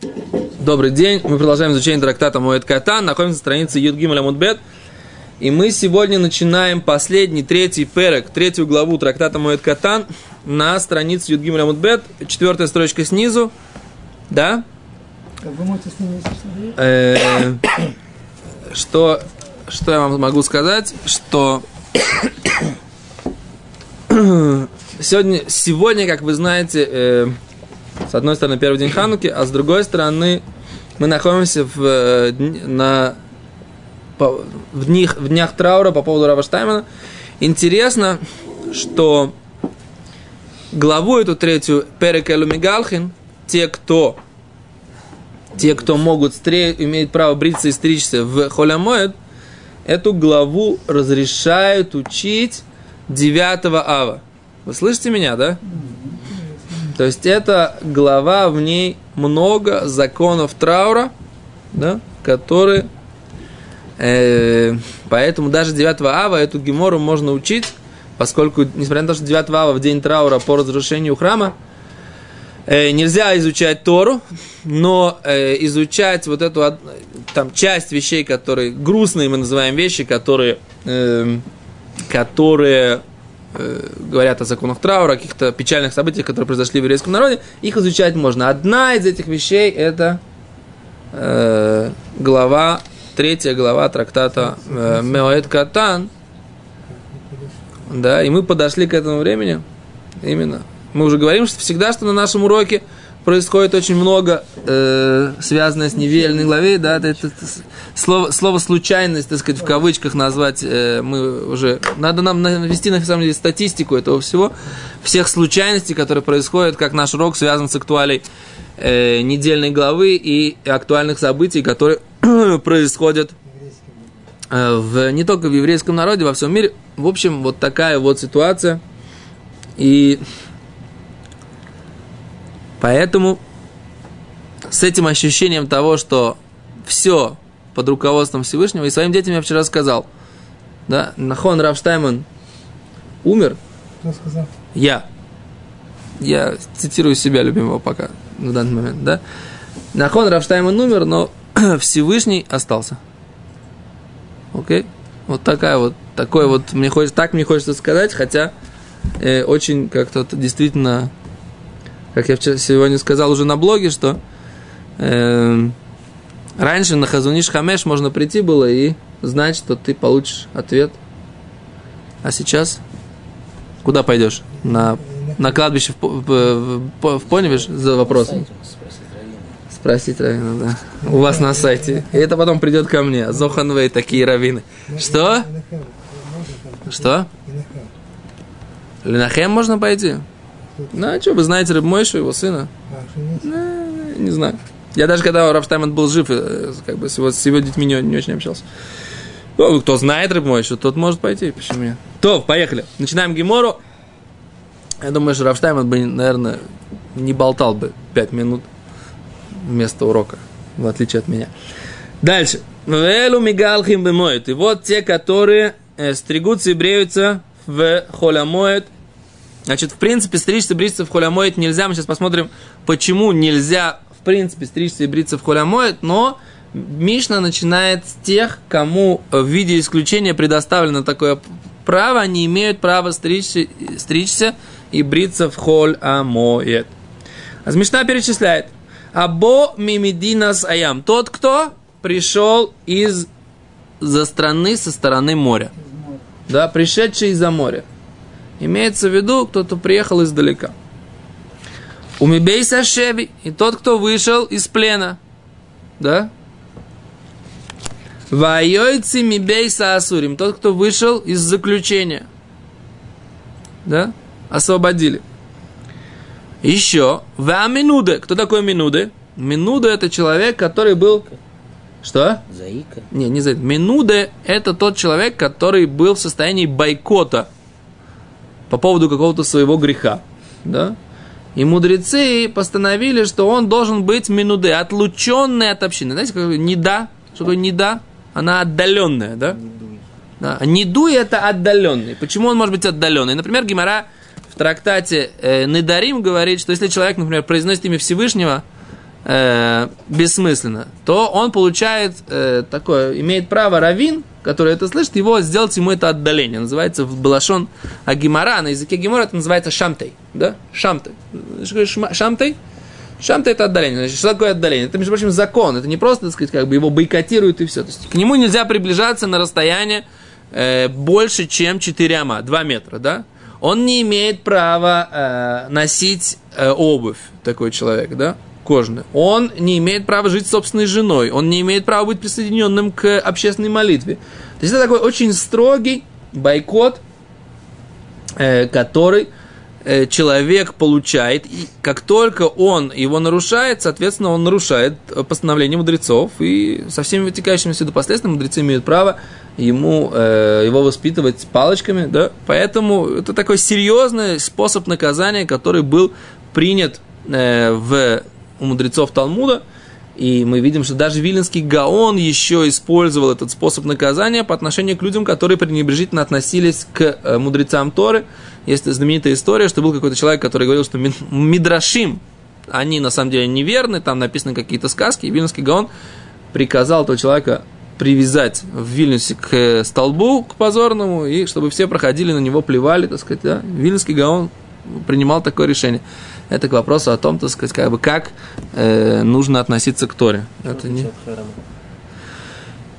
Добрый день. Мы продолжаем изучение трактата Моэт Катан. Находимся на странице Юдгим Ламудбет. И мы сегодня начинаем последний, третий перек, третью главу трактата Моэт Катан на странице Юдгим Ламудбет. Четвертая строчка снизу. Да? Вы можете с ними Э, Что, что я вам могу сказать? Что сегодня, сегодня, как вы знаете, э, с одной стороны первый день Хануки, а с другой стороны мы находимся в, э, на, по- в, днях, в днях траура по поводу Рава Штаймана. Интересно, что главу эту третью Перекелу Мигалхин, те, кто те, кто могут стре- имеют право бриться и стричься в Холямоэд, эту главу разрешают учить 9 ава. Вы слышите меня, да? То есть эта глава, в ней много законов траура, да, которые... э, поэтому даже 9 ава эту гемору можно учить, поскольку, несмотря на то, что 9 ава в день траура по разрушению храма, э, нельзя изучать Тору, но э, изучать вот эту там часть вещей, которые грустные, мы называем вещи, которые, эм, которые э, говорят о законах траура, о каких-то печальных событиях, которые произошли в еврейском народе, их изучать можно. Одна из этих вещей это э, глава, третья глава трактата э, Меоэт Катан. Да, и мы подошли к этому времени именно. Мы уже говорим, что всегда, что на нашем уроке происходит очень много, э, связанное с неверной главе, да, это, это- это слово, слово случайность, так сказать, в кавычках назвать, э, мы уже, надо нам навести, на самом деле, статистику этого всего, всех случайностей, которые происходят, как наш урок связан с актуалей э, недельной главы и актуальных событий, которые происходят э, в, не только в еврейском народе, во всем мире. В общем, вот такая вот ситуация. И поэтому с этим ощущением того, что все под руководством Всевышнего, и своим детям я вчера сказал, да, Нахон Рафштайман умер, Кто сказал? я. Я цитирую себя любимого пока, в данный момент, да. Нахон Рафштайман умер, но Всевышний остался. Окей? Вот такая вот, такой вот, мне хочется, так мне хочется сказать, хотя э, очень как-то действительно, как я вчера, сегодня сказал уже на блоге, что э, раньше на Хазуниш Хамеш можно прийти было и знать, что ты получишь ответ. А сейчас куда пойдешь? На, на кладбище в, в, в, в Поневиш за вопросом? Спросить равина, да. У вас на сайте. И это потом придет ко мне. Зоханвей, такие раввины. Что? Что? Ленахем можно пойти? Ну, а что, вы знаете Рыбмойшу, его сына? Ну, Не знаю. Я даже когда Рафштайман был жив, э, как бы с его, с его детьми не, не очень общался. Ну, кто знает Рыбмойшу, тот может пойти, почему нет? То, поехали. Начинаем Гемору. Я думаю, что Рафштайман бы, наверное, не болтал бы пять минут вместо урока, в отличие от меня. Дальше. Велу мигалхим бемоет. И вот те, которые э, стригутся и бреются в холямоет. Значит, в принципе, стричься бриться в холямоет нельзя. Мы сейчас посмотрим, почему нельзя, в принципе, стричься и бриться в холямоет. Но Мишна начинает с тех, кому в виде исключения предоставлено такое право, они имеют право стричься, стричься и бриться в холь амоет. А Мишна перечисляет. Або мимидинас аям. Тот, кто пришел из за страны со стороны моря. Да, пришедший из-за моря. Имеется в виду, кто-то приехал издалека. Умибейса шеби. И тот, кто вышел из плена. Да? Вайойци мибейса асурим. Тот, кто вышел из заключения. Да? Освободили. Еще. Ва минуде. Кто такой минуде? Минуде это человек, который был... Что? Заика. Не, не за Минуде это тот человек, который был в состоянии бойкота по поводу какого-то своего греха. Да? И мудрецы постановили, что он должен быть минуде, отлученный от общины. Знаете, как не да? Что такое не да? Она отдаленная, да? Да. А Недуй это отдаленный. Почему он может быть отдаленный? Например, Гимара в трактате э, Недарим говорит, что если человек, например, произносит имя Всевышнего э, бессмысленно, то он получает э, такое, имеет право равин, который это слышит, его сделать ему это отдаление. Называется в Балашон Агимара, на языке Гимора это называется шамтей. Да? Шамтей. Шамтей? Шамта это отдаление. Значит, что такое отдаление? Это, между прочим, закон. Это не просто, так сказать, как бы его бойкотируют и все. То есть к нему нельзя приближаться на расстояние э, больше, чем 4 ама, 2 метра, да? Он не имеет права э, носить э, обувь, такой человек, да? Кожаный. Он не имеет права жить собственной женой. Он не имеет права быть присоединенным к общественной молитве. То есть это такой очень строгий бойкот, э, который э, человек получает, и как только он его нарушает, соответственно, он нарушает постановление мудрецов, и со всеми вытекающими сюда последствиями мудрецы имеют право ему, э, его воспитывать палочками, да, поэтому это такой серьезный способ наказания, который был принят э, в у мудрецов Талмуда, и мы видим, что даже Виленский Гаон еще использовал этот способ наказания по отношению к людям, которые пренебрежительно относились к э, мудрецам Торы. Есть знаменитая история, что был какой-то человек, который говорил, что Мидрашим, они на самом деле неверны, там написаны какие-то сказки, и Виленский Гаон приказал этого человека привязать в Вильнюсе к э, столбу, к позорному, и чтобы все проходили на него, плевали, так сказать, да. Вильнюсский Гаон принимал такое решение это к вопросу о том, так сказать, как бы как э, нужно относиться к Торе. Что это не... от?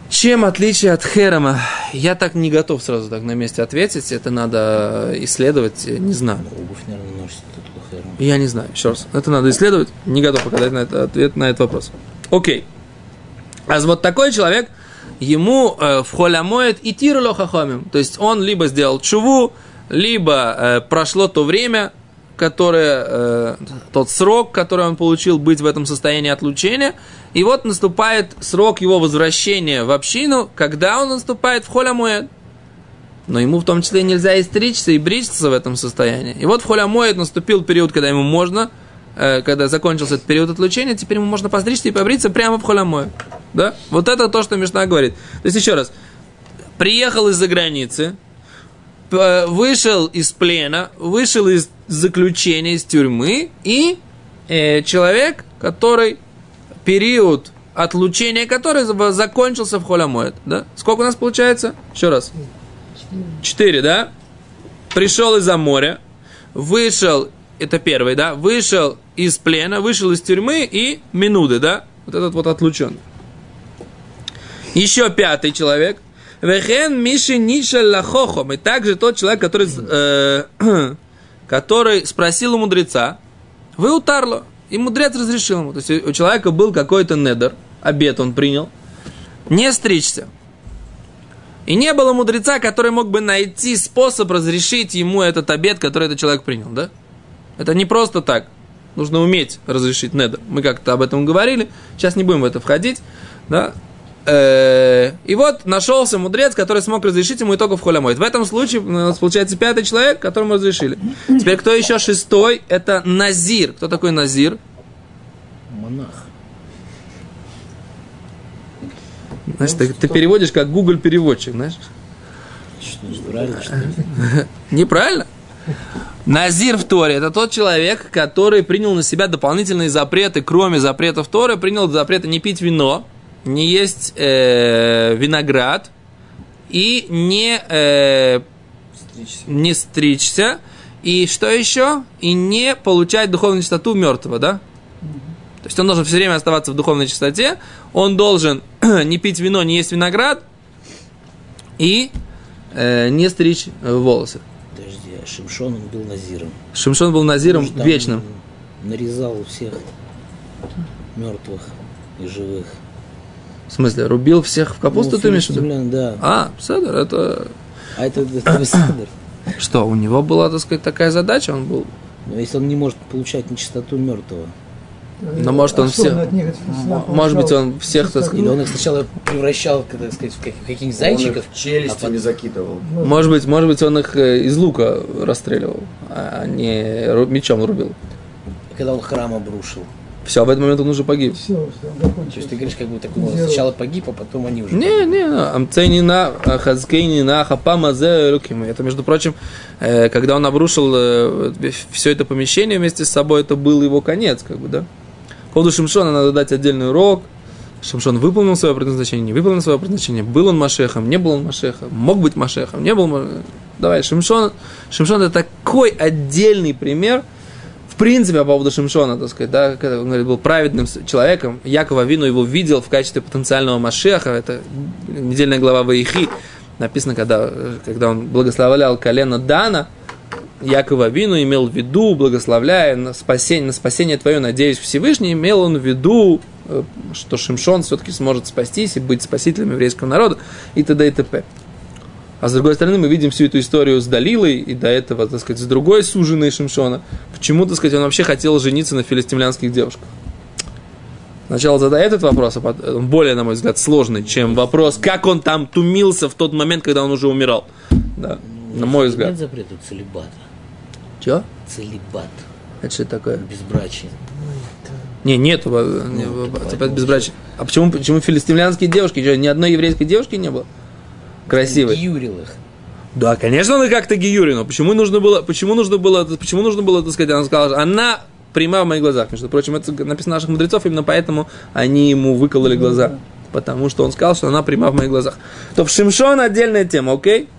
Чем отличие от Херама? Я так не готов сразу так на месте ответить. Это надо исследовать, не знаю. Обувь, наверное, носит. Я не знаю, еще раз. Это надо исследовать. Не готов пока дать на это, ответ на этот вопрос. Окей. А вот такой человек, ему э, в холямоет и тирло хахомим. То есть он либо сделал чуву, либо э, прошло то время, которое, э, тот срок, который он получил быть в этом состоянии отлучения, и вот наступает срок его возвращения в общину, когда он наступает в холямуэд. Но ему в том числе нельзя и стричься, и бриться в этом состоянии. И вот в холямуэд наступил период, когда ему можно, э, когда закончился этот период отлучения, теперь ему можно постричься и побриться прямо в холямуэд. Да? Вот это то, что Мишна говорит. То есть еще раз, приехал из-за границы, вышел из плена, вышел из заключения, из тюрьмы, и э, человек, который период отлучения который за- закончился в холямоет. Да? Сколько у нас получается? Еще раз. Четыре, да? Пришел из-за моря, вышел, это первый, да? Вышел из плена, вышел из тюрьмы и минуты, да? Вот этот вот отлучен. Еще пятый человек – Вехен Миши Ниша Лахохом. И также тот человек, который, э, который спросил у мудреца, вы утарло. И мудрец разрешил ему. То есть у человека был какой-то недер, обед он принял, не стричься. И не было мудреца, который мог бы найти способ разрешить ему этот обед, который этот человек принял, да? Это не просто так. Нужно уметь разрешить недер. Мы как-то об этом говорили. Сейчас не будем в это входить. Да? Э, И вот нашелся мудрец, который смог разрешить ему и только в этом случае у нас получается пятый человек, которому разрешили. Теперь кто еще шестой? Это Назир. Кто такой Назир? Монах. Знаешь, ты, ты переводишь как Google переводчик, знаешь? Неправильно, что ли? Неправильно? Назир в Торе – это тот человек, который принял на себя дополнительные запреты, кроме запретов Торы, принял запреты не пить вино, не есть э, виноград и не, э, Стричься. не стричься. И что еще? И не получать духовную чистоту мертвого, да? То есть он должен все время оставаться в духовной чистоте, он должен не пить вино, не есть виноград и э, не стричь э, волосы. Подожди, а Шимшон он был назиром. Шимшон был назиром там вечным. Нарезал всех мертвых и живых. В смысле, рубил всех в капусту, Ну, ты имеешь в виду? да. А, Седер, это... А это, это Беседер. Что, у него была, так сказать, такая задача, он был... Но если он не может получать нечистоту мертвого, Но может он всех- может быть, он всех, так или он их сначала превращал, так сказать, в как- в каких-нибудь зайчиков, Он их челюстями а закидывал. Может быть, может быть, он их э, из лука расстреливал, а не мечом рубил. когда он храм обрушил. Все, в этот момент он уже погиб. Все, все, То есть ты говоришь, как бы Дело. сначала погиб, а потом они уже... Не, не, амцейни на хазкейни на хапама руким. Это, между прочим, э, когда он обрушил все это помещение вместе с собой, это был его конец, как бы, да? По поводу Шимшона надо дать отдельный урок. Шимшон выполнил свое предназначение, не выполнил свое предназначение. Был он Машехом, не был он Машехом, мог быть Машехом, не был Ма- Давай, Шимшон, Шимшон это такой отдельный пример, в принципе, по поводу Шимшона, так сказать, да, когда он говорит, был праведным человеком, Якова Вину его видел в качестве потенциального Машеха, это недельная глава Ваихи, написано, когда, когда он благословлял колено Дана, Якова Вину имел в виду, благословляя на спасение, на спасение твое, надеюсь, Всевышний, имел он в виду, э, что Шимшон все-таки сможет спастись и быть спасителем еврейского народа и т.д. и т.п. А с другой стороны, мы видим всю эту историю с Далилой и до этого, так сказать, с другой суженой Шимшона. Почему, так сказать, он вообще хотел жениться на филистимлянских девушках? Сначала задай этот вопрос, а потом, он более, на мой взгляд, сложный, чем вопрос, как он там тумился в тот момент, когда он уже умирал. Да, на мой взгляд. Нет запрета целебата. Чего? Целебат. Это что такое? Безбрачие. Не, нет, не, Ну, в- это безбрачие. А почему, почему филистимлянские девушки? Что, ни одной еврейской девушки не было? Красивой. Юрил их. Да, конечно, она как-то Гиюри, но почему нужно было, почему нужно было, почему нужно было, так сказать, она сказала, что она прямая в моих глазах. Между прочим, это написано наших мудрецов, именно поэтому они ему выкололи глаза. Потому что он сказал, что она пряма в моих глазах. То в Шимшон отдельная тема, окей?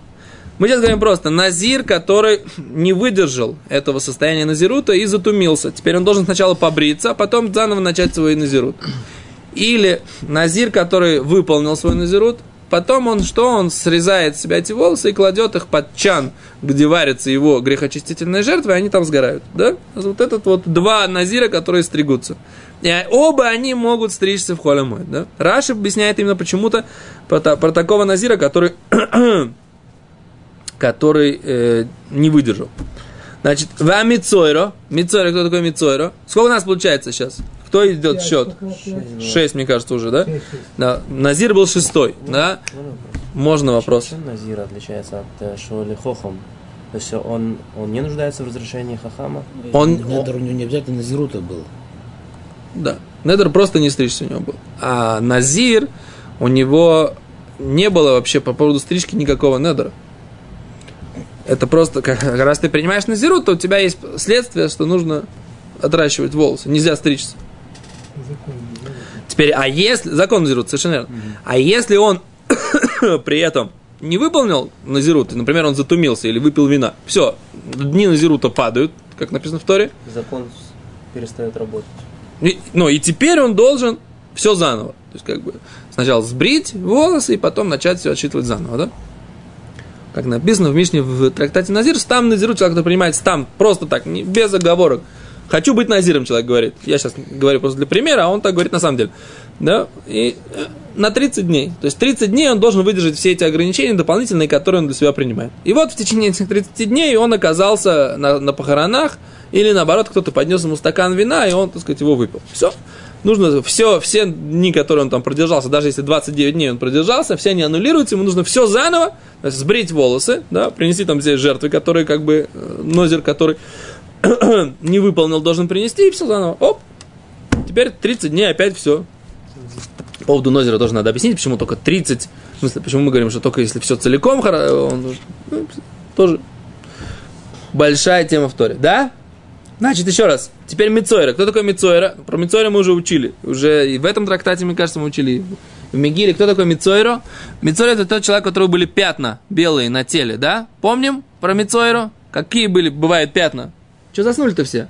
Мы сейчас говорим просто Назир, который не выдержал этого состояния Назирута и затумился. Теперь он должен сначала побриться, а потом заново начать свой Назирут. Или Назир, который выполнил свой Назирут, потом он что? Он срезает с себя эти волосы и кладет их под чан, где варятся его грехочистительные жертвы, и они там сгорают. Да? Вот этот вот два Назира, которые стригутся. И оба они могут стричься в холямой. Да? Раши объясняет именно почему-то про, про такого Назира, который, который э, не выдержал. Значит, ва Мицойро. Мицойро, кто такой Мицойро? Сколько у нас получается сейчас? Кто идет Пять, счет? Шесть, мне кажется, уже, да? шесть, шесть. Да. Назир был шестой, да? Можно вопрос. Чем Назир отличается от э, Шоли Хохом? То есть он, он не нуждается в разрешении Хахама? Он- Недр у него не обязательно Назирута был. Да. Недер просто не стричься у него был. А Назир, у него не было вообще по поводу стрижки никакого недера. Это просто, как раз ты принимаешь Назиру, то у тебя есть следствие, что нужно отращивать волосы. Нельзя стричься. Теперь, а если... Закон Назирут, совершенно верно. А если он при этом не выполнил Назирут, например, он затумился или выпил вина, все, дни Назирута падают, как написано в Торе, Закон перестает работать. И- ну, и теперь он должен все заново. То есть, как бы, сначала сбрить волосы, и потом начать все отсчитывать заново, да? Как написано в Мишне в трактате Назир, стам Назиру, человек, кто принимает стам, просто так, не, без оговорок. Хочу быть Назиром, человек говорит. Я сейчас говорю просто для примера, а он так говорит на самом деле. Да? И э, на 30 дней. То есть 30 дней он должен выдержать все эти ограничения дополнительные, которые он для себя принимает. И вот в течение этих 30 дней он оказался на, на похоронах, или наоборот, кто-то поднес ему стакан вина, и он, так сказать, его выпил. Все. Нужно все, все дни, которые он там продержался, даже если 29 дней он продержался, все они аннулируются, ему нужно все заново, сбрить волосы, да, принести там все жертвы, которые как бы, э, нозер, который не выполнил, должен принести, и все заново. Оп, теперь 30 дней опять все. По поводу Нозера тоже надо объяснить, почему только 30, в смысле, почему мы говорим, что только если все целиком, он, ну, тоже большая тема в Торе, да? Значит, еще раз, теперь Мицойра. Кто такой Мицойра? Про Мицойра мы уже учили. Уже и в этом трактате, мне кажется, мы учили. В Мегиле кто такой Мицойро? Мицойро это тот человек, у которого были пятна белые на теле, да? Помним про Мицойро? Какие были, бывают пятна? Что заснули-то все?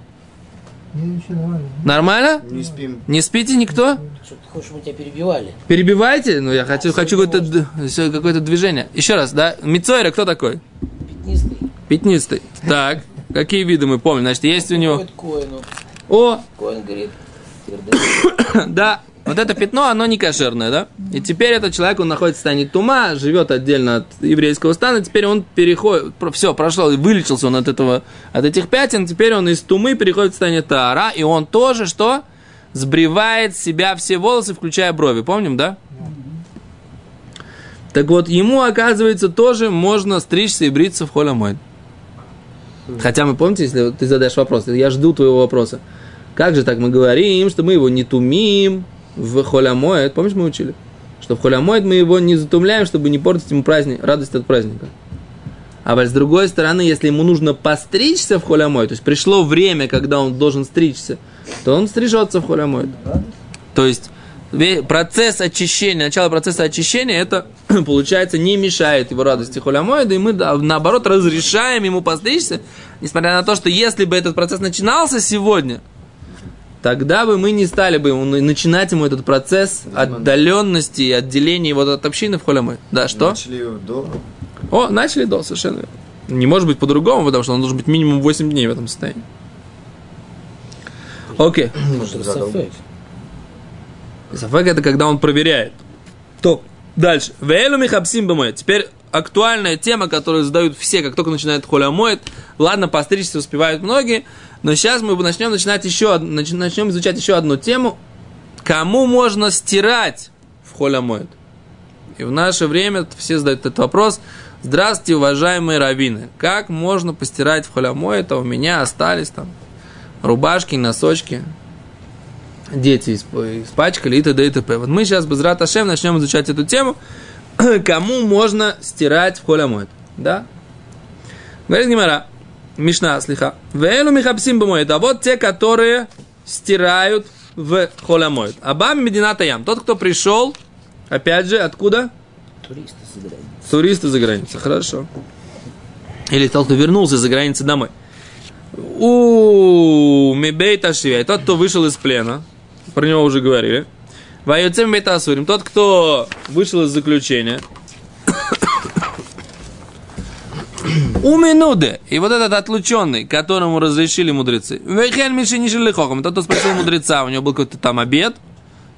Нормально. Нормально? Не спим. Не спите никто? Что ты хочешь, чтобы тебя перебивали? Перебивайте? Ну, я хочу, хочу какое-то, какое-то движение. Еще раз, да? Мицойра кто такой? Пятнистый. Пятнистый. Так, какие виды мы помним? Значит, есть у него... О, Коэн говорит, да, вот это пятно, оно не кошерное, да? И теперь этот человек, он находится в состоянии тума, живет отдельно от еврейского стана, теперь он переходит, все, прошел, вылечился он от этого, от этих пятен, теперь он из тумы переходит в состояние таара, и он тоже что? Сбривает с себя все волосы, включая брови, помним, да? Так вот, ему, оказывается, тоже можно стричься и бриться в холямой. Хотя мы, помните, если ты задаешь вопрос, я жду твоего вопроса. Как же так мы говорим, что мы его не тумим в холямоид? Помнишь, мы учили? Что в холямоид мы его не затумляем, чтобы не портить ему праздник, радость от праздника. А с другой стороны, если ему нужно постричься в холямой, то есть пришло время, когда он должен стричься, то он стрижется в холямоид. То есть процесс очищения, начало процесса очищения, это, получается, не мешает его радости холямоида, и мы, наоборот, разрешаем ему постричься, несмотря на то, что если бы этот процесс начинался сегодня, тогда бы мы не стали бы ему, начинать ему этот процесс отдаленности и отделения его от общины в холямоид. Да, что? Начали до... О, начали до, совершенно верно. Не может быть по-другому, потому что он должен быть минимум 8 дней в этом состоянии. Окей. Это сафек. Это когда он проверяет. То. Дальше. Вейлу михапсим бемоет. Теперь актуальная тема, которую задают все, как только начинает холя моет. Ладно, постричься успевают многие, но сейчас мы начнем начинать еще, начнем изучать еще одну тему. Кому можно стирать в холя моет? И в наше время все задают этот вопрос. Здравствуйте, уважаемые раввины. Как можно постирать в холя моет? А у меня остались там рубашки, носочки, дети исп- испачкали и т.д. и т.п. Вот мы сейчас без Раташем начнем изучать эту тему. Кому можно стирать в холямоид? Да? Говорит Гимара, Мишна, слиха. Вейлу михапсим бомоид. А вот те, которые стирают в холямоид. Абами Медината Ям. Тот, кто пришел, опять же, откуда? Туристы собирают. Туристы за границей, хорошо. Или тот, кто вернулся за границы домой. У Мибейта Шивя, тот, кто вышел из плена, про него уже говорили. Вайоцем Бейта Асурим, тот, кто вышел из заключения. У Минуде, и вот этот отлученный, которому разрешили мудрецы. Вейхен Мишини Шилихохом, тот, кто спросил мудреца, у него был какой-то там обед,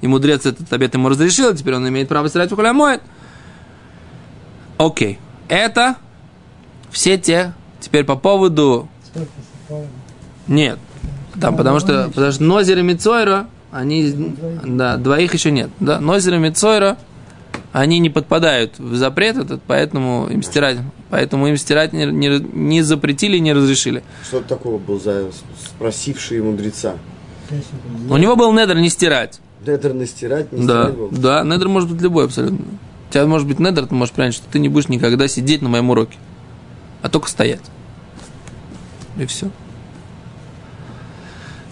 и мудрец этот обед ему разрешил, теперь он имеет право стирать в холямоид. Окей. Это все те. Теперь по поводу... Нет. Там, потому что, потому что Нозер и Мицойра, они... Да, двоих еще нет. Да, и Мицойра, они не подпадают в запрет этот, поэтому им стирать, поэтому им стирать не, не, не запретили не разрешили. Что такого был за спросившие мудреца? У него был недр не стирать. Недер настирать, не Да, стирать был? да, недр может быть любой абсолютно. У тебя может быть недр, ты можешь понять, что ты не будешь никогда сидеть на моем уроке, а только стоять. И все.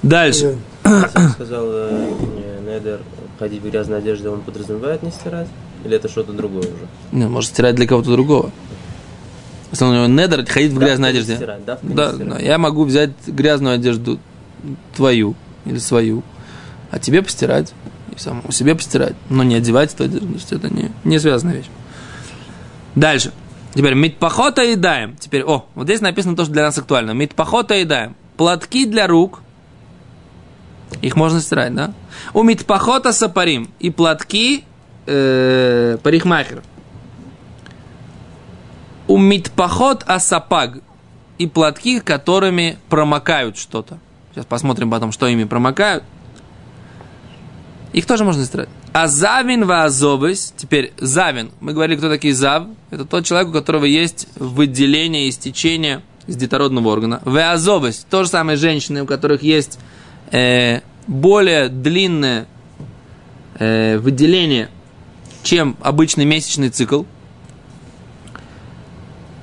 Дальше. Сам сказал, э, не, Недер, ходить в грязной одежде, он подразумевает не стирать? Или это что-то другое уже? Не, может стирать для кого-то другого. Если у него недр, ходить в грязной одежде. стирать, Да, да, я могу взять грязную одежду твою или свою, а тебе постирать, и самому себе постирать, но не одевать эту одежду, то есть это не, не связанная вещь. Дальше. Теперь митпахота едаем. Теперь, о, вот здесь написано то, что для нас актуально. Митпахота едаем. Платки для рук. Их можно стирать, да? У митпахота сапарим. И платки э, парикмахеров. У митпахот асапаг и платки, которыми промокают что-то. Сейчас посмотрим потом, что ими промокают. Их тоже можно стирать. А завин ваазобыс, теперь завин, мы говорили, кто такие зав, это тот человек, у которого есть выделение, истечение из детородного органа. Ваазобыс, то же самое женщины, у которых есть э, более длинное э, выделение, чем обычный месячный цикл.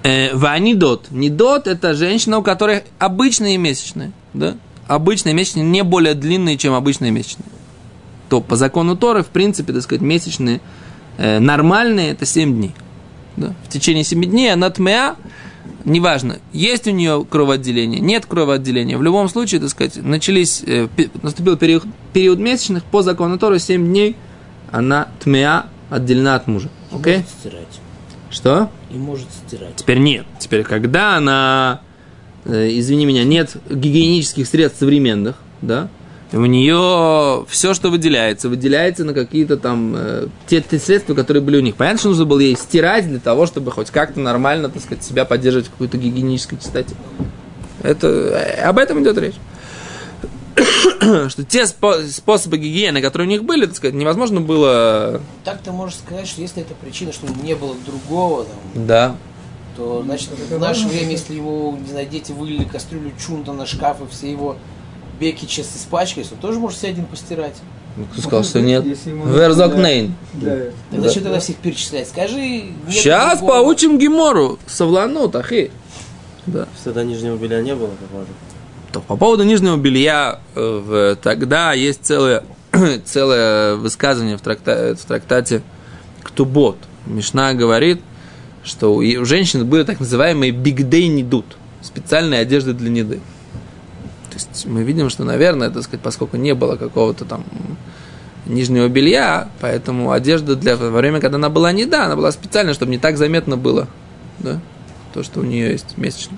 Э, Ванидот. Нидот – это женщина, у которой обычные месячные. Да? Обычные месячные не более длинные, чем обычные месячные. То по закону Торы, в принципе, так сказать, месячные э, нормальные – это 7 дней. Да? В течение 7 дней она тмеа, неважно, есть у нее кровоотделение, нет кровоотделения. В любом случае, так сказать, начались, э, наступил период, период месячных, по закону Торы 7 дней она тмеа отделена от мужа. Окей? может стирать. Что? И может стирать. Теперь нет. Теперь, когда она, э, извини меня, нет гигиенических средств современных, да, у нее все, что выделяется, выделяется на какие-то там э, те, те средства, которые были у них. Понятно, что нужно было ей стирать для того, чтобы хоть как-то нормально, так сказать, себя поддерживать в какой-то гигиенической чистоте. Это, э, об этом идет речь. что те спо- способы гигиены, которые у них были, так сказать, невозможно было... Так ты можешь сказать, что если это причина, что не было другого, там, Да, то значит в наше время, если его, не знаю, дети вылили кастрюлю чунта на шкаф и все его беки сейчас испачкались, он тоже может себе один постирать. Ну, кто сказал, что нет. Если ему Верзокнейн. Да. Тогда что тогда всех перечислять? Скажи. Сейчас другого. поучим Гемору. Совланут, ахи. Да. Тогда нижнего белья не было, похоже. То по поводу нижнего белья э, в, тогда есть целое, целое высказывание в, тракта, в трактате Ктубот. Мишна говорит, что у, у женщин были так называемые бигдей нидут, специальные одежды для неды. Есть мы видим, что, наверное, так сказать, поскольку не было какого-то там нижнего белья, поэтому одежда для во время, когда она была не да, она была специальная, чтобы не так заметно было, да, то, что у нее есть месячно.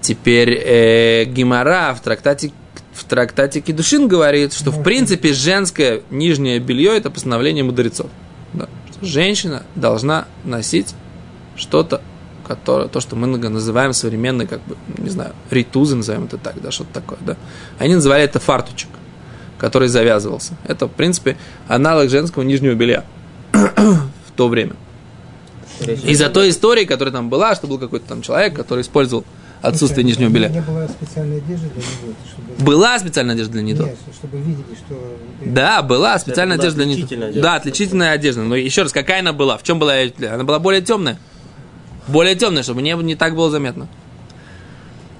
Теперь э, Гимара в трактате в трактате Кедушин говорит, что в принципе женское нижнее белье это постановление мудрецов. Да, что женщина должна носить что-то, которое, то, что мы называем современной, как бы, не знаю, ритузы, назовем это так, да, что-то такое, да. Они называли это фартучек который завязывался. Это, в принципе, аналог женского нижнего белья в то время. Из-за той истории, которая там была, что был какой-то там человек, который использовал отсутствие нижнего белья. Не было специальной одежды для него. Чтобы... Была специальная одежда для него. Нет, чтобы видели, что... Да, была специальная была одежда для него. одежда. Да, отличительная одежда. Но еще раз, какая она была? В чем была? Она была более темная. Более темная, чтобы не, не так было заметно.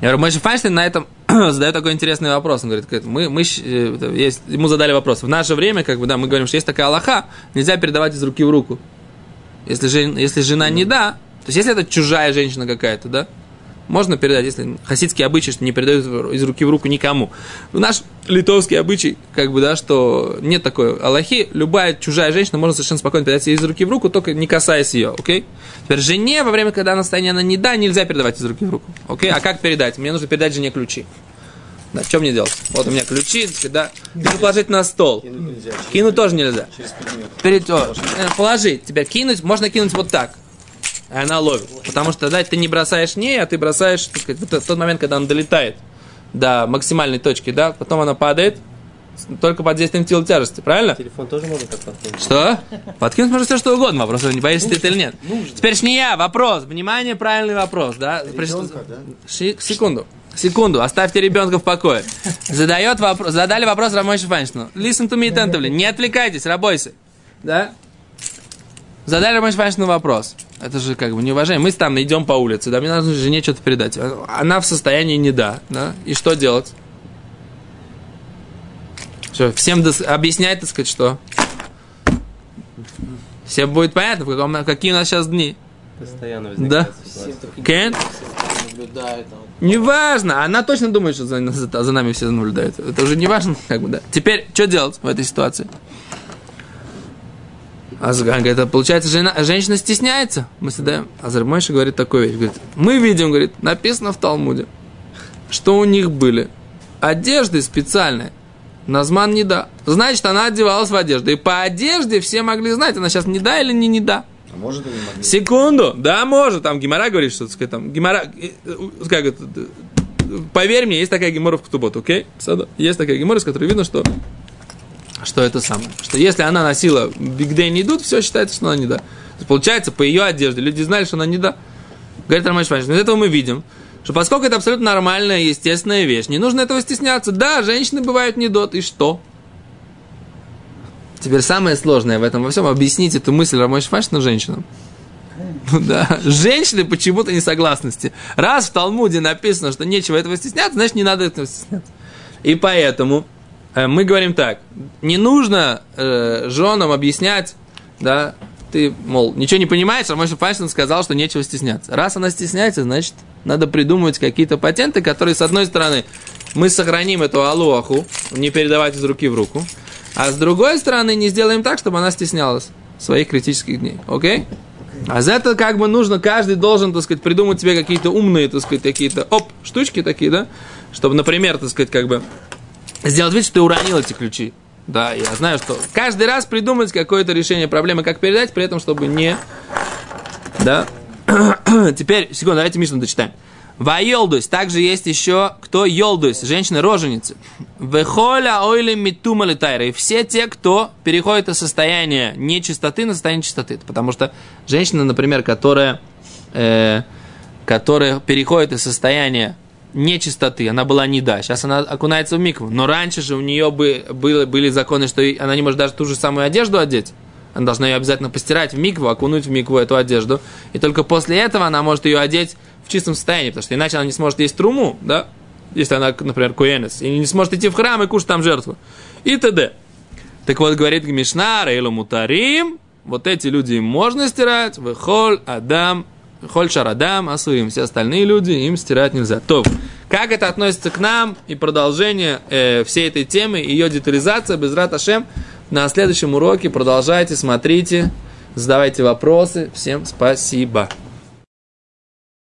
Я говорю, Мойши Файнштейн на этом задает такой интересный вопрос. Он говорит, мы, мы, э, есть, ему задали вопрос. В наше время, как бы, да, мы говорим, что есть такая Аллаха, нельзя передавать из руки в руку. Если, жен, если жена не да, то есть если это чужая женщина какая-то, да, можно передать, если хасидские обычаи, что не передают из руки в руку никому. Но наш литовский обычай, как бы, да, что нет такой Аллахи, любая чужая женщина можно совершенно спокойно передать из руки в руку, только не касаясь ее, окей? Теперь жене во время, когда она в состоянии, она не да, нельзя передавать из руки в руку, окей? А как передать? Мне нужно передать жене ключи. Да, что мне делать? Вот у меня ключи, да, нужно положить на стол. Нельзя. Кинуть тоже нельзя. Через предмет. Перед, о, э, положить. Тебя кинуть, можно кинуть вот так. И она ловит. Потому что тогда ты не бросаешь ней, а ты бросаешь, так сказать, в тот момент, когда она долетает до максимальной точки, да, потом она падает только под действием силы тяжести, правильно? Телефон тоже можно так подкинуть? Что? Подкинуть можно все что угодно. Вопрос, не боишься ты это или нет. Теперь не я, вопрос. Внимание, правильный вопрос, да? Ребенка, да? Ши- секунду. Секунду, оставьте ребенка в покое. Задает вопрос, задали вопрос Рамойше Файнштейну. Listen to me attentively. Не отвлекайтесь, рабойся. Да? Задали Рамойше Файнштейну вопрос. Это же как бы неуважение. Мы там идем по улице, да, мне нужно жене что-то передать. Она в состоянии не да, да. И что делать? Что, всем дос- объяснять, так сказать, что? Всем будет понятно, в каком- какие у нас сейчас дни. Постоянно Да. возникает Все ситуация. так Кен? там. Неважно, она точно думает, что за, за- за нами все наблюдают. Это уже не важно, как бы, да. Теперь, что делать в этой ситуации? Азган говорит, а получается, жена, женщина стесняется. Мы задаем. Азар Мойша говорит такую вещь. Говорит, мы видим, говорит, написано в Талмуде, что у них были одежды специальные. Назман не да. Значит, она одевалась в одежду. И по одежде все могли знать, она сейчас не да или не не да. А может и не могли. Секунду, да, может. Там Гимара говорит, что сказать, там Гимара, э, э, как это, поверь мне, есть такая Гимора в Ктубот, окей? Есть такая Гимора, с которой видно, что что это самое. Что если она носила Биг Дэй не идут, все считается, что она не да. Получается, по ее одежде люди знали, что она не да. Говорит Роман Шпанич, из этого мы видим, что поскольку это абсолютно нормальная, естественная вещь, не нужно этого стесняться. Да, женщины бывают не дот, и что? Теперь самое сложное в этом во всем объяснить эту мысль Рамой Шфашна женщинам. Ну Да, женщины почему-то не согласны с тем. Раз в Талмуде написано, что нечего этого стесняться, значит, не надо этого стесняться. И поэтому мы говорим так, не нужно э, женам объяснять, да, ты, мол, ничего не понимаешь, а Мойша Файнштейн сказал, что нечего стесняться. Раз она стесняется, значит, надо придумывать какие-то патенты, которые, с одной стороны, мы сохраним эту алуаху, не передавать из руки в руку, а с другой стороны, не сделаем так, чтобы она стеснялась своих критических дней. Окей? А за это как бы нужно, каждый должен, так сказать, придумать себе какие-то умные, так сказать, какие-то, оп, штучки такие, да? Чтобы, например, так сказать, как бы сделать вид, что ты уронил эти ключи. Да, я знаю, что каждый раз придумать какое-то решение проблемы, как передать, при этом, чтобы не... Да? Теперь, секунду, давайте Мишну дочитаем. Вайолдусь. Также есть еще кто Йолдусь, женщины-роженицы. Вехоля ойли митума летайра. И все те, кто переходит из состояния нечистоты на состояние чистоты. Потому что женщина, например, которая, э, которая переходит из состояния нечистоты, она была не да, сейчас она окунается в микву. Но раньше же у нее бы, было, были законы, что она не может даже ту же самую одежду одеть. Она должна ее обязательно постирать в микву, окунуть в микву эту одежду. И только после этого она может ее одеть в чистом состоянии, потому что иначе она не сможет есть труму, да, если она, например, куэнес, и не сможет идти в храм и кушать там жертву. И т.д. Так вот, говорит Мишна, Рейлу Мутарим, вот эти люди им можно стирать, выхоль, Адам, Холь Шарадам, Асуим, все остальные люди им стирать нельзя. То, как это относится к нам и продолжение э, всей этой темы, ее детализация, без Раташем, на следующем уроке продолжайте, смотрите, задавайте вопросы. Всем спасибо.